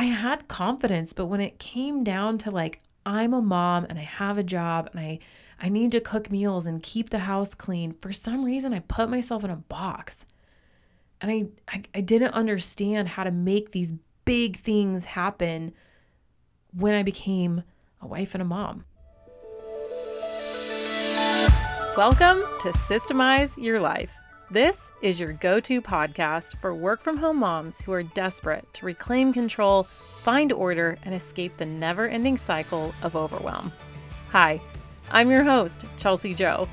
I had confidence, but when it came down to like, I'm a mom and I have a job and I, I need to cook meals and keep the house clean, for some reason, I put myself in a box. And I, I, I didn't understand how to make these big things happen when I became a wife and a mom. Welcome to Systemize Your Life. This is your go to podcast for work from home moms who are desperate to reclaim control, find order, and escape the never ending cycle of overwhelm. Hi, I'm your host, Chelsi Jo.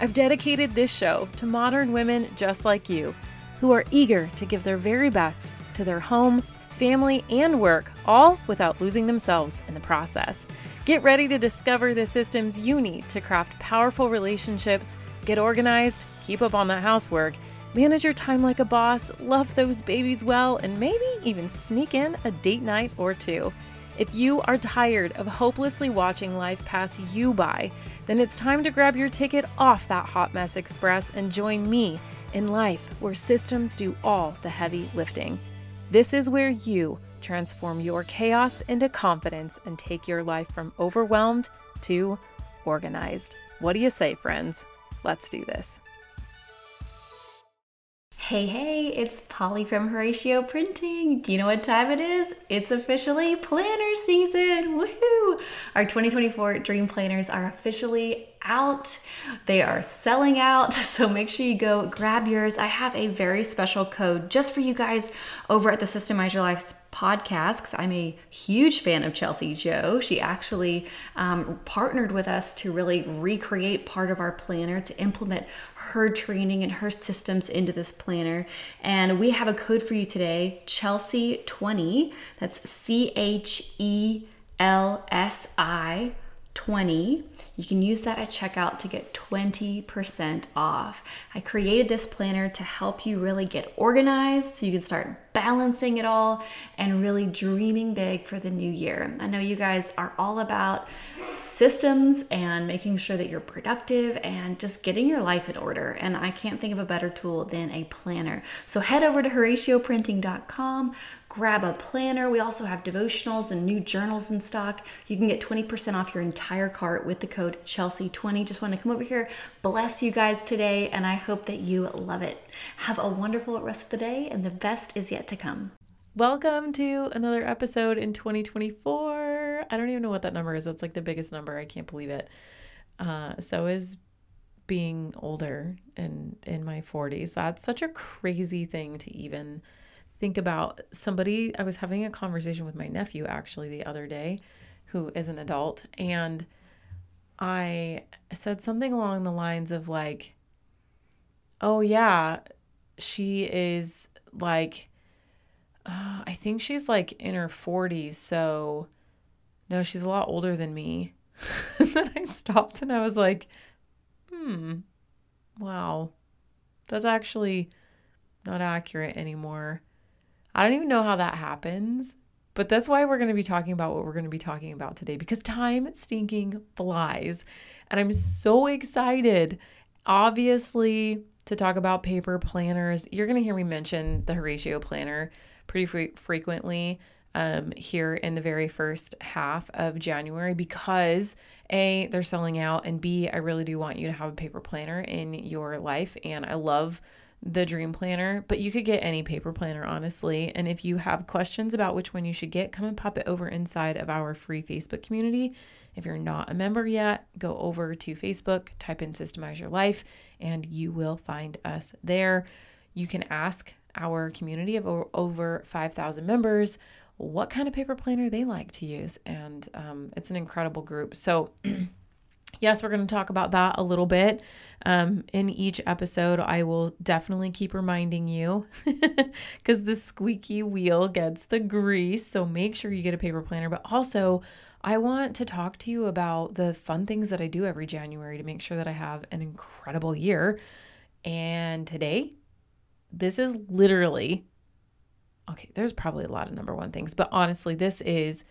I've dedicated this show to modern women just like you who are eager to give their very best to their home, family, and work, all without losing themselves in the process. Get ready to discover the systems you need to craft powerful relationships, get organized, keep up on that housework, manage your time like a boss, love those babies well, and maybe even sneak in a date night or two. If you are tired of hopelessly watching life pass you by, then it's time to grab your ticket off that hot mess express and join me in life where systems do all the heavy lifting. This is where you transform your chaos into confidence and take your life from overwhelmed to organized. What do you say, friends? Let's do this. Hey, hey, it's Polly from Horacio Printing. Do you know what time it is? It's officially planner season. Woohoo! Our 2024 Dream Planners are officially out. They are selling out, so make sure you go grab yours. I have a very special code just for you guys over at the Systemize Your Life podcast because I'm a huge fan of Chelsi Jo. She actually um, partnered with us to really recreate part of our planner to implement her training and her systems into this planner. And we have a code for you today Chelsi 20. That's C H E L S I 20. You can use that at checkout to get 20% off. I created this planner to help you really get organized so you can start balancing it all and really dreaming big for the new year. I know you guys are all about systems and making sure that you're productive and just getting your life in order. And I can't think of a better tool than a planner. So head over to HoracioPrinting.com grab a planner. We also have devotionals and new journals in stock. You can get 20% off your entire cart with the code Chelsi20. Just want to come over here, bless you guys today, and I hope that you love it. Have a wonderful rest of the day, and the best is yet to come. Welcome to another episode in 2024. I don't even know what that number is. That's like the biggest number. I can't believe it. Uh, so is being older and in my 40s. That's such a crazy thing to even think about somebody I was having a conversation with my nephew actually the other day who is an adult and I said something along the lines of like oh yeah she is like uh, I think she's like in her 40s so no she's a lot older than me. Then I stopped and I was like hmm wow that's actually not accurate anymore I don't even know how that happens, but that's why we're going to be talking about what we're going to be talking about today because time stinking flies. And I'm so excited, obviously, to talk about paper planners. You're going to hear me mention the Horacio planner pretty fre- frequently um, here in the very first half of January because A, they're selling out, and B, I really do want you to have a paper planner in your life. And I love the dream planner, but you could get any paper planner, honestly. And if you have questions about which one you should get, come and pop it over inside of our free Facebook community. If you're not a member yet, go over to Facebook, type in Systemize Your Life, and you will find us there. You can ask our community of over 5,000 members what kind of paper planner they like to use. And um, it's an incredible group. So, yes, we're going to talk about that a little bit. Um, in each episode, I will definitely keep reminding you because the squeaky wheel gets the grease. So make sure you get a paper planner. But also, I want to talk to you about the fun things that I do every January to make sure that I have an incredible year. And today, this is literally okay, there's probably a lot of number one things, but honestly, this is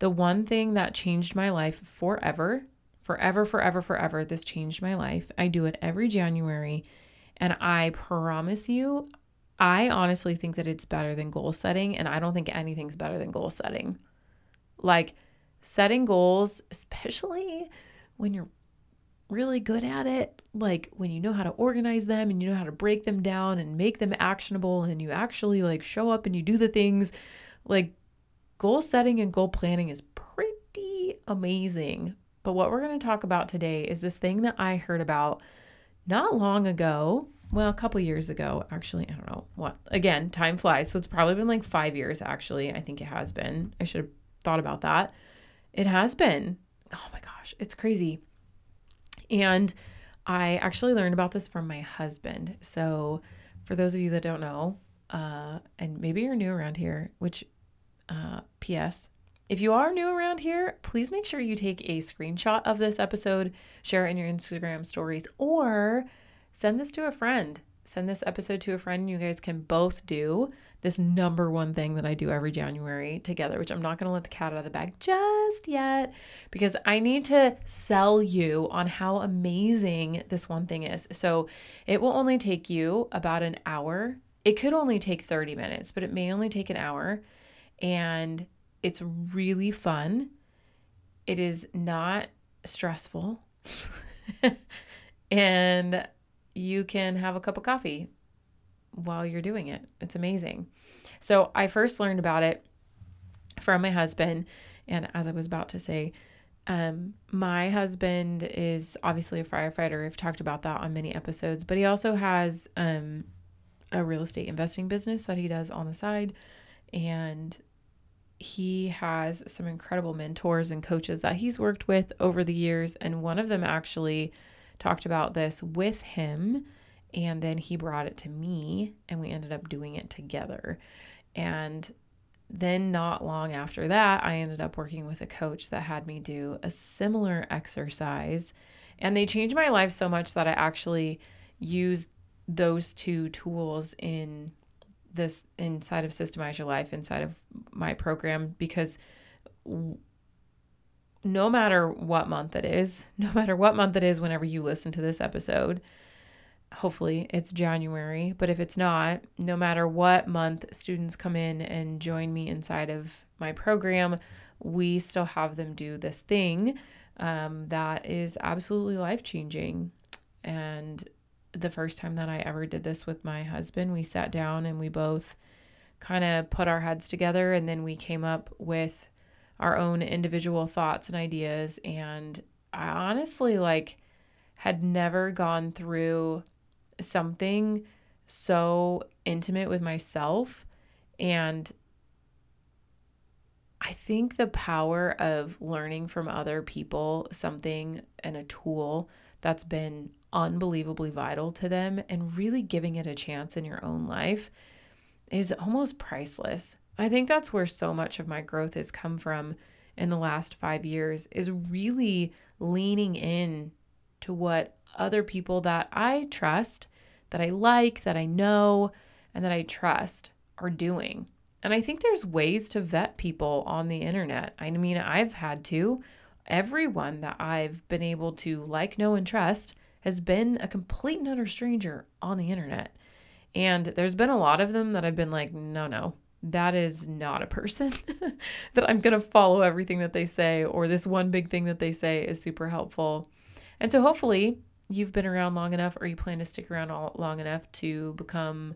the one thing that changed my life forever forever, forever, forever. This changed my life. I do it every January. And I promise you, I honestly think that it's better than goal setting, and I don't think anything's better than goal setting. Like setting goals, especially when you're really good at it, like when you know how to organize them and you know how to break them down and make them actionable and you actually like show up and you do the things, like goal setting and goal planning is pretty amazing. But what we're going to talk about today is this thing that I heard about not long ago. Well, a couple years ago, actually. I don't know what. Again, time flies. So it's probably been like five years, actually. I think it has been. I should have thought about that. It has been. Oh my gosh, it's crazy. And I actually learned about this from my husband. So, for those of you that don't know, uh, and maybe you're new around here, which, uh, P.S., if you are new around here, please make sure you take a screenshot of this episode, share it in your Instagram stories, or send this to a friend. Send this episode to a friend. You guys can both do this number one thing that I do every January together, which I'm not going to let the cat out of the bag just yet because I need to sell you on how amazing this one thing is. So it will only take you about an hour. It could only take 30 minutes, but it may only take an hour. And it's really fun. It is not stressful. and you can have a cup of coffee while you're doing it. It's amazing. So I first learned about it from my husband. And as I was about to say, um, my husband is obviously a firefighter. I've talked about that on many episodes, but he also has um, a real estate investing business that he does on the side. And he has some incredible mentors and coaches that he's worked with over the years. And one of them actually talked about this with him and then he brought it to me and we ended up doing it together. And then, not long after that, I ended up working with a coach that had me do a similar exercise. And they changed my life so much that I actually used those two tools in this inside of Systemize Your Life, inside of my program, because no matter what month it is, no matter what month it is, whenever you listen to this episode, hopefully it's January, but if it's not, no matter what month students come in and join me inside of my program, we still have them do this thing um, that is absolutely life changing. And the first time that I ever did this with my husband, we sat down and we both kind of put our heads together and then we came up with our own individual thoughts and ideas. And I honestly like had never gone through something so intimate with myself and I think the power of learning from other people something and a tool that's been unbelievably vital to them and really giving it a chance in your own life is almost priceless. I think that's where so much of my growth has come from in the last 5 years is really leaning in to what other people that I trust, that I like, that I know, and that I trust are doing. And I think there's ways to vet people on the internet. I mean, I've had to. Everyone that I've been able to like, know, and trust has been a complete and utter stranger on the internet. And there's been a lot of them that I've been like, no, no, that is not a person that I'm going to follow everything that they say, or this one big thing that they say is super helpful. And so hopefully you've been around long enough or you plan to stick around all, long enough to become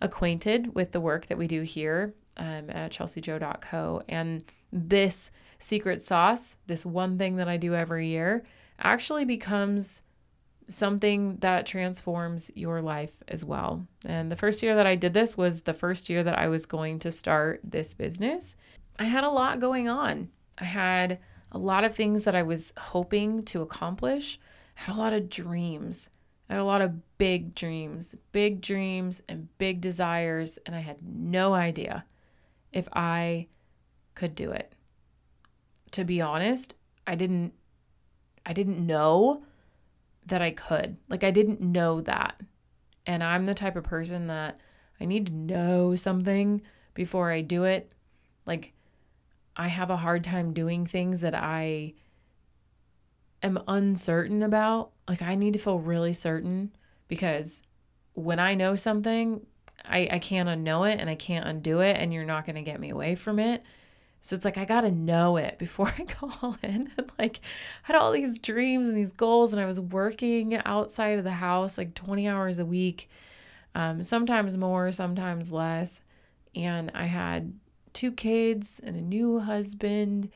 acquainted with the work that we do here um, at chelsijo.co. And this secret sauce, this one thing that I do every year, actually becomes something that transforms your life as well. And the first year that I did this was the first year that I was going to start this business. I had a lot going on. I had a lot of things that I was hoping to accomplish I had a lot of dreams. I had a lot of big dreams, big dreams and big desires, and I had no idea if I could do it. To be honest, I didn't I didn't know that I could. Like I didn't know that. And I'm the type of person that I need to know something before I do it. Like I have a hard time doing things that I am uncertain about, like I need to feel really certain because when I know something, I, I can't unknow it and I can't undo it, and you're not going to get me away from it. So it's like I got to know it before I go in. And like I had all these dreams and these goals and I was working outside of the house like 20 hours a week. Um, sometimes more, sometimes less. And I had two kids and a new husband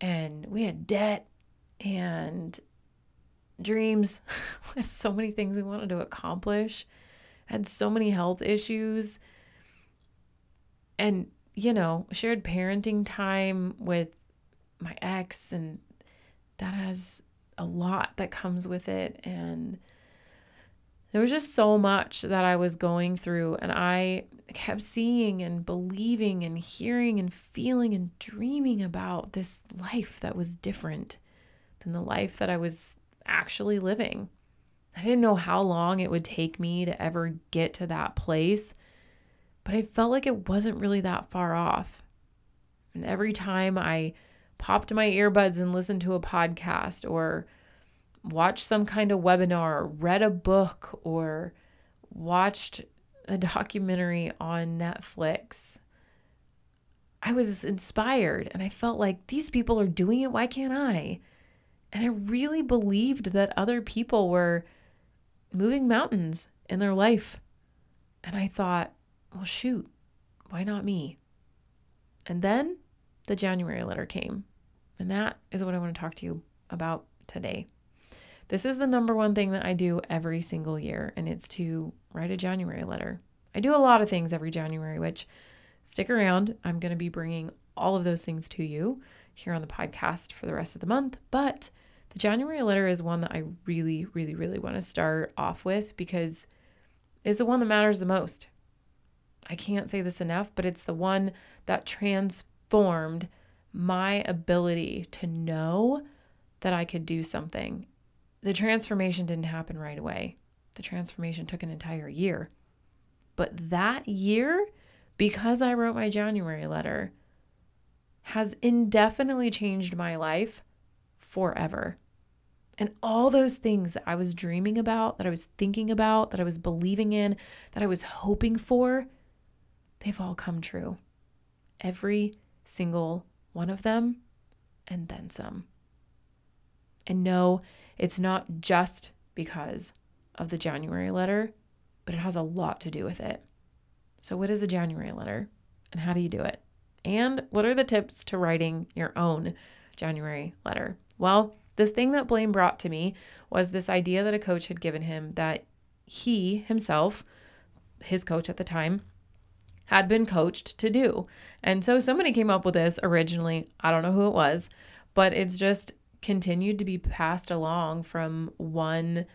and we had debt and dreams with so many things we wanted to accomplish. I had so many health issues. And you know, shared parenting time with my ex, and that has a lot that comes with it. And there was just so much that I was going through, and I kept seeing and believing and hearing and feeling and dreaming about this life that was different than the life that I was actually living. I didn't know how long it would take me to ever get to that place but I felt like it wasn't really that far off. And every time I popped my earbuds and listened to a podcast or watched some kind of webinar, or read a book, or watched a documentary on Netflix, I was inspired and I felt like these people are doing it. Why can't I? And I really believed that other people were moving mountains in their life. And I thought, well, shoot, why not me? And then the January letter came. And that is what I want to talk to you about today. This is the number one thing that I do every single year, and it's to write a January letter. I do a lot of things every January, which stick around. I'm going to be bringing all of those things to you here on the podcast for the rest of the month. But the January letter is one that I really, really, really want to start off with because it's the one that matters the most. I can't say this enough, but it's the one that transformed my ability to know that I could do something. The transformation didn't happen right away, the transformation took an entire year. But that year, because I wrote my January letter, has indefinitely changed my life forever. And all those things that I was dreaming about, that I was thinking about, that I was believing in, that I was hoping for, they've all come true. Every single one of them, and then some. And no, it's not just because of the January letter, but it has a lot to do with it. So, what is a January letter and how do you do it? And what are the tips to writing your own January letter? Well, this thing that Blaine brought to me was this idea that a coach had given him that he himself, his coach at the time, had been coached to do. And so somebody came up with this originally. I don't know who it was, but it's just continued to be passed along from one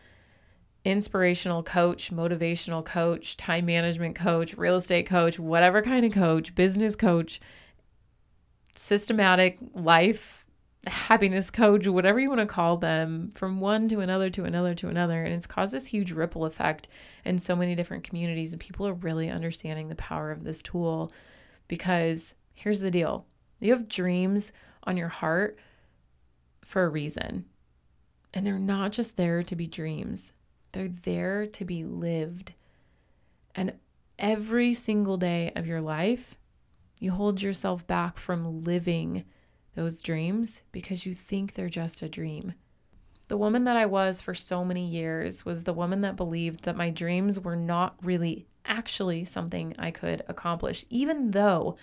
inspirational coach, motivational coach, time management coach, real estate coach, whatever kind of coach, business coach, systematic life happiness coach, whatever you want to call them, from one to another to another to another. And it's caused this huge ripple effect in so many different communities. And people are really understanding the power of this tool because here's the deal you have dreams on your heart for a reason. And they're not just there to be dreams, they're there to be lived. And every single day of your life, you hold yourself back from living those dreams because you think they're just a dream. The woman that I was for so many years was the woman that believed that my dreams were not really actually something I could accomplish, even though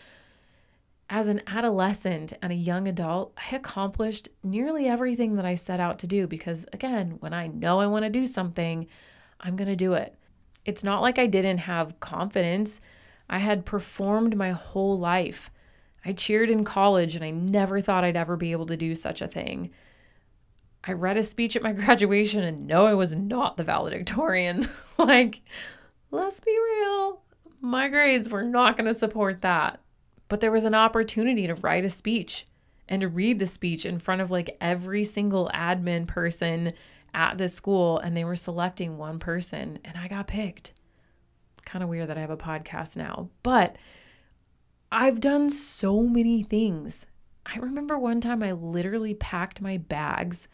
as an adolescent and a young adult, I accomplished nearly everything that I set out to do because, again, when I know I want to do something, I'm going to do it. It's not like I didn't have confidence. I had performed my whole life. I cheered in college and I never thought I'd ever be able to do such a thing. I read a speech at my graduation and no, I was not the valedictorian. like, let's be real, my grades were not going to support that. But there was an opportunity to write a speech and to read the speech in front of like every single admin person at the school, and they were selecting one person, and I got picked. Kind of weird that I have a podcast now, but I've done so many things. I remember one time I literally packed my bags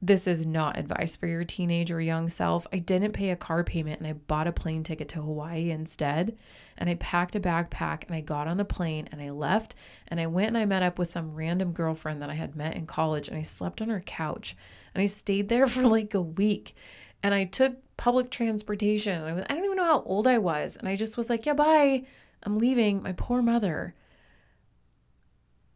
this is not advice for your teenage or young self. I didn't pay a car payment and I bought a plane ticket to Hawaii instead. And I packed a backpack and I got on the plane and I left and I went and I met up with some random girlfriend that I had met in college and I slept on her couch and I stayed there for like a week. And I took public transportation. I, don't even know how old I was. And I just was like, yeah, bye. I'm leaving. My poor mother.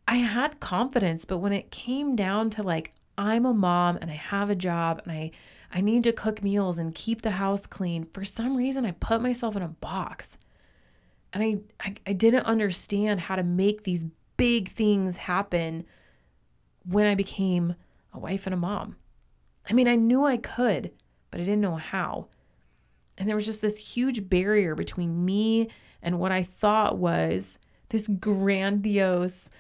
I had confidence, but when it came down to like, I'm a mom and I have a job and I I need to cook meals and keep the house clean. For some reason, I put myself in a box. And I, I, I didn't understand how to make these big things happen when I became a wife and a mom. I mean, I knew I could, but I didn't know how. And there was just this huge barrier between me and what I thought was this grandiose,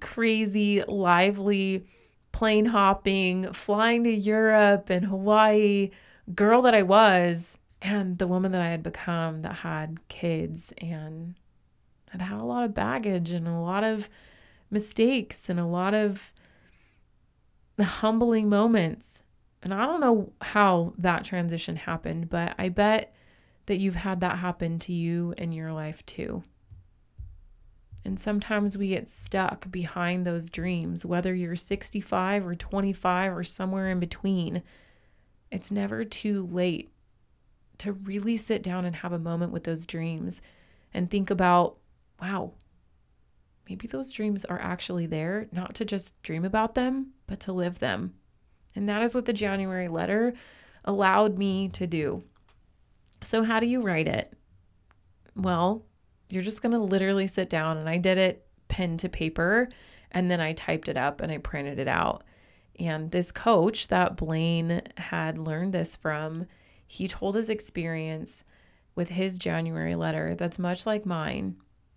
crazy, lively, plane hopping, flying to Europe and Hawaii girl that I was, and the woman that I had become that had kids and had had a lot of baggage and a lot of mistakes and a lot of humbling moments. And I don't know how that transition happened, but I bet that you've had that happen to you in your life too. And sometimes we get stuck behind those dreams, whether you're 65 or 25 or somewhere in between. It's never too late to really sit down and have a moment with those dreams and think about, wow, maybe those dreams are actually there, not to just dream about them, but to live them. And that is what the January letter allowed me to do. So, how do you write it? Well, you're just going to literally sit down and I did it pen to paper and then I typed it up and I printed it out. And this coach that Blaine had learned this from, he told his experience with his January letter that's much like mine.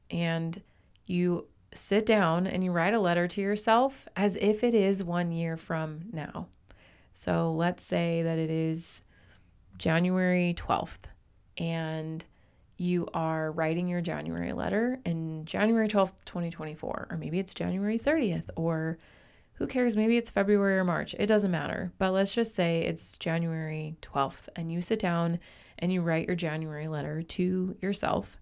And you sit down and you write a letter to yourself as if it is one year from now. So let's say that it is January 12th and you are writing your January letter in January 12th, 2024, or maybe it's January 30th, or who cares? Maybe it's February or March. It doesn't matter. But let's just say it's January 12th, and you sit down and you write your January letter to yourself.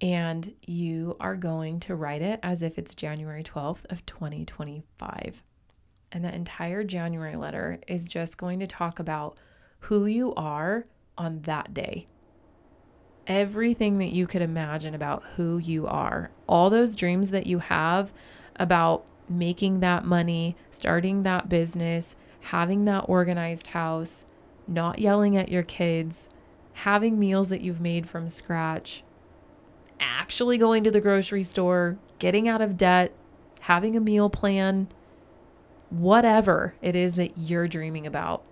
And you are going to write it as if it's January 12th of 2025. And that entire January letter is just going to talk about who you are on that day everything that you could imagine about who you are. All those dreams that you have about making that money, starting that business, having that organized house, not yelling at your kids, having meals that you've made from scratch, actually going to the grocery store, getting out of debt, having a meal plan, whatever it is that you're dreaming about.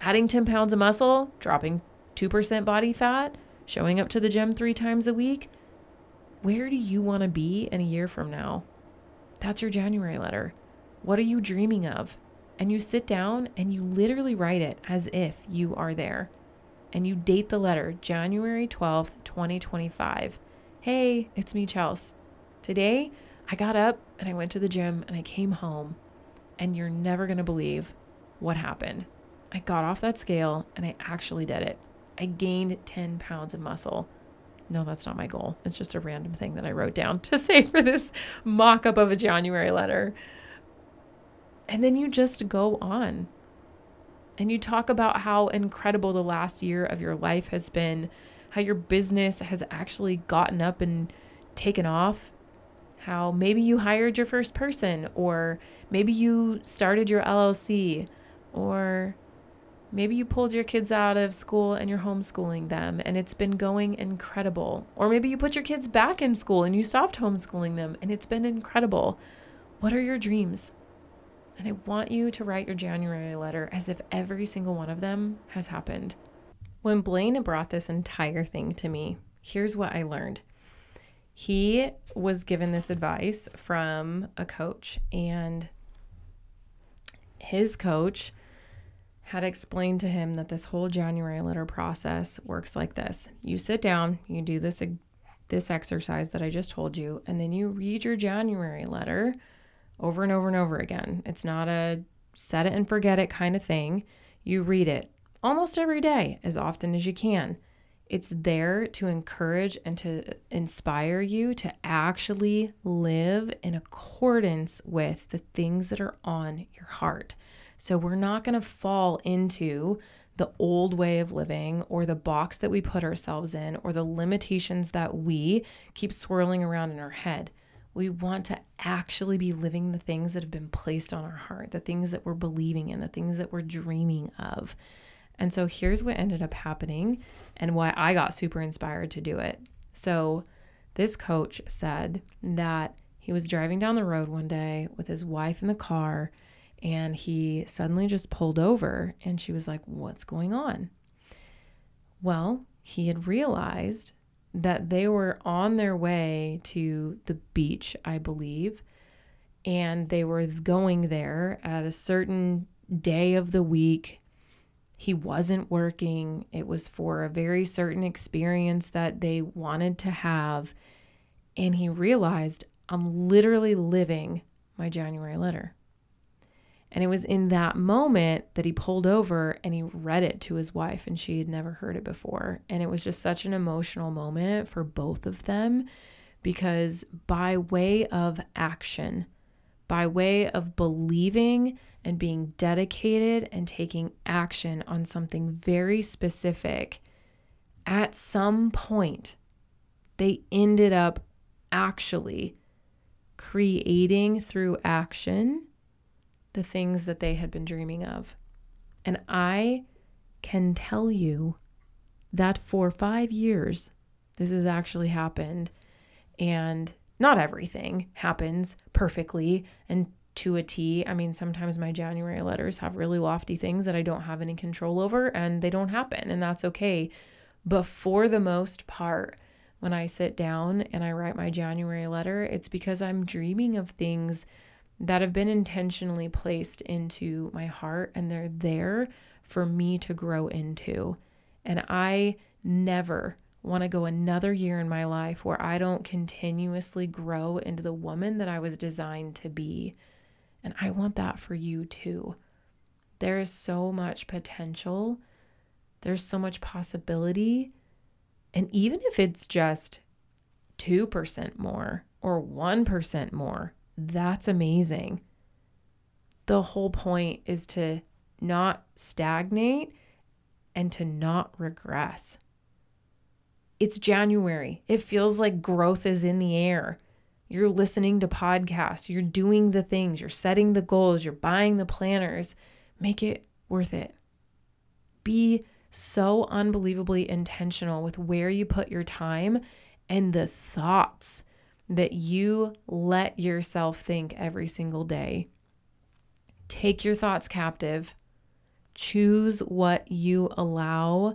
Adding 10 pounds of muscle, dropping 2% body fat, showing up to the gym three times a week, where do you want to be in a year from now? That's your January letter. What are you dreaming of? And you sit down and you literally write it as if you are there. And you date the letter January 12th, 2025. Hey, it's me, Chels. Today, I got up and I went to the gym and I came home. And you're never going to believe what happened. I got off that scale and I actually did it. I gained 10 pounds of muscle. No, that's not my goal. It's just a random thing that I wrote down to say for this mock up of a January letter. And then you just go on and you talk about how incredible the last year of your life has been, how your business has actually gotten up and taken off, how maybe you hired your first person, or maybe you started your LLC, or Maybe you pulled your kids out of school and you're homeschooling them and it's been going incredible. Or maybe you put your kids back in school and you stopped homeschooling them and it's been incredible. What are your dreams? And I want you to write your January letter as if every single one of them has happened. When Blaine brought this entire thing to me, here's what I learned. He was given this advice from a coach, and his coach had explained to him that this whole January letter process works like this. You sit down, you do this this exercise that I just told you, and then you read your January letter over and over and over again. It's not a set it and forget it kind of thing. You read it almost every day, as often as you can. It's there to encourage and to inspire you to actually live in accordance with the things that are on your heart. So we're not going to fall into the old way of living or the box that we put ourselves in or the limitations that we keep swirling around in our head. We want to actually be living the things that have been placed on our heart, the things that we're believing in, the things that we're dreaming of. And so here's what ended up happening and why I got super inspired to do it. So, this coach said that he was driving down the road one day with his wife in the car and he suddenly just pulled over and she was like, What's going on? Well, he had realized that they were on their way to the beach, I believe, and they were going there at a certain day of the week he wasn't working. It was for a very certain experience that they wanted to have. And he realized, I'm literally living my January letter. And it was in that moment that he pulled over and he read it to his wife, and she had never heard it before. And it was just such an emotional moment for both of them because, by way of action, by way of believing and being dedicated and taking action on something very specific, at some point, they ended up actually creating through action the things that they had been dreaming of. And I can tell you that for five years, this has actually happened. And not everything happens perfectly and to a T. I mean, sometimes my January letters have really lofty things that I don't have any control over and they don't happen, and that's okay. But for the most part, when I sit down and I write my January letter, it's because I'm dreaming of things that have been intentionally placed into my heart and they're there for me to grow into. And I never want to go another year in my life where I don't continuously grow into the woman that I was designed to be. And I want that for you too. There is so much potential, there's so much possibility. And even if it's just 2% more or 1% more, that's amazing. The whole point is to not stagnate and to not regress. It's January. It feels like growth is in the air. You're listening to podcasts, you're doing the things, you're setting the goals, you're buying the planners. Make it worth it. Be so unbelievably intentional with where you put your time and the thoughts that you let yourself think every single day. Take your thoughts captive. Choose what you allow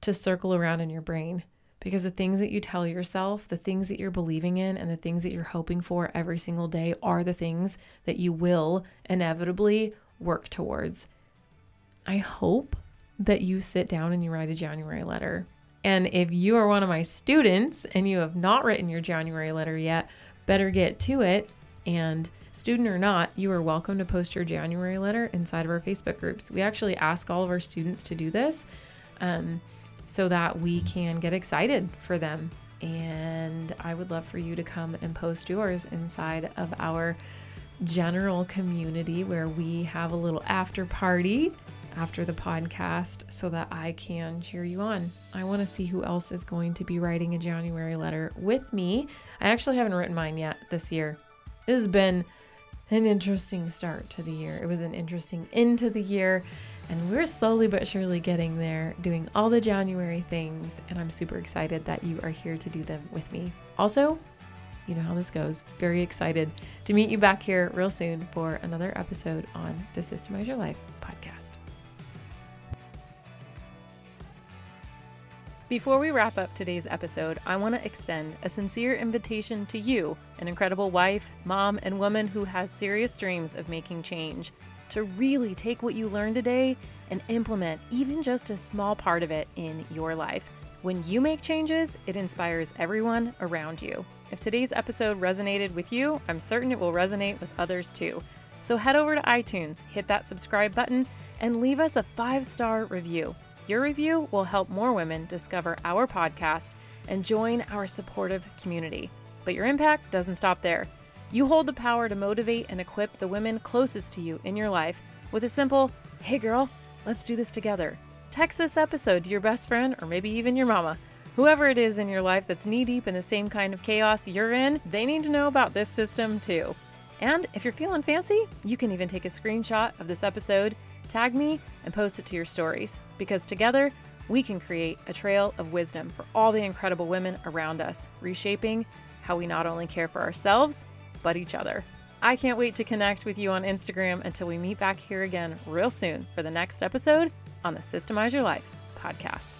to circle around in your brain because the things that you tell yourself, the things that you're believing in, and the things that you're hoping for every single day are the things that you will inevitably work towards. I hope that you sit down and you write a January letter. And if you are one of my students and you have not written your January letter yet, better get to it. And student or not, you are welcome to post your January letter inside of our Facebook groups. We actually ask all of our students to do this. Um, so that we can get excited for them. And I would love for you to come and post yours inside of our general community where we have a little after party after the podcast so that I can cheer you on. I want to see who else is going to be writing a January letter with me. I actually haven't written mine yet this year. This has been an interesting start to the year. It was an interesting end to the year. And we're slowly but surely getting there, doing all the January things. And I'm super excited that you are here to do them with me. Also, you know how this goes. Very excited to meet you back here real soon for another episode on the Systemize Your Life podcast. Before we wrap up today's episode, I want to extend a sincere invitation to you, an incredible wife, mom, and woman who has serious dreams of making change to really take what you learned today and implement even just a small part of it in your life. When you make changes, it inspires everyone around you. If today's episode resonated with you, I'm certain it will resonate with others too. So head over to iTunes, hit that subscribe button, and leave us a five star review. Your review will help more women discover our podcast and join our supportive community. But your impact doesn't stop there. You hold the power to motivate and equip the women closest to you in your life with a simple, hey girl, let's do this together. Text this episode to your best friend or maybe even your mama. Whoever it is in your life that's knee deep in the same kind of chaos you're in, they need to know about this system too. And if you're feeling fancy, you can even take a screenshot of this episode, tag me, and post it to your stories. Because together, we can create a trail of wisdom for all the incredible women around us, reshaping how we not only care for ourselves, but each other. I can't wait to connect with you on Instagram until we meet back here again real soon for the next episode on the Systemize Your Life podcast.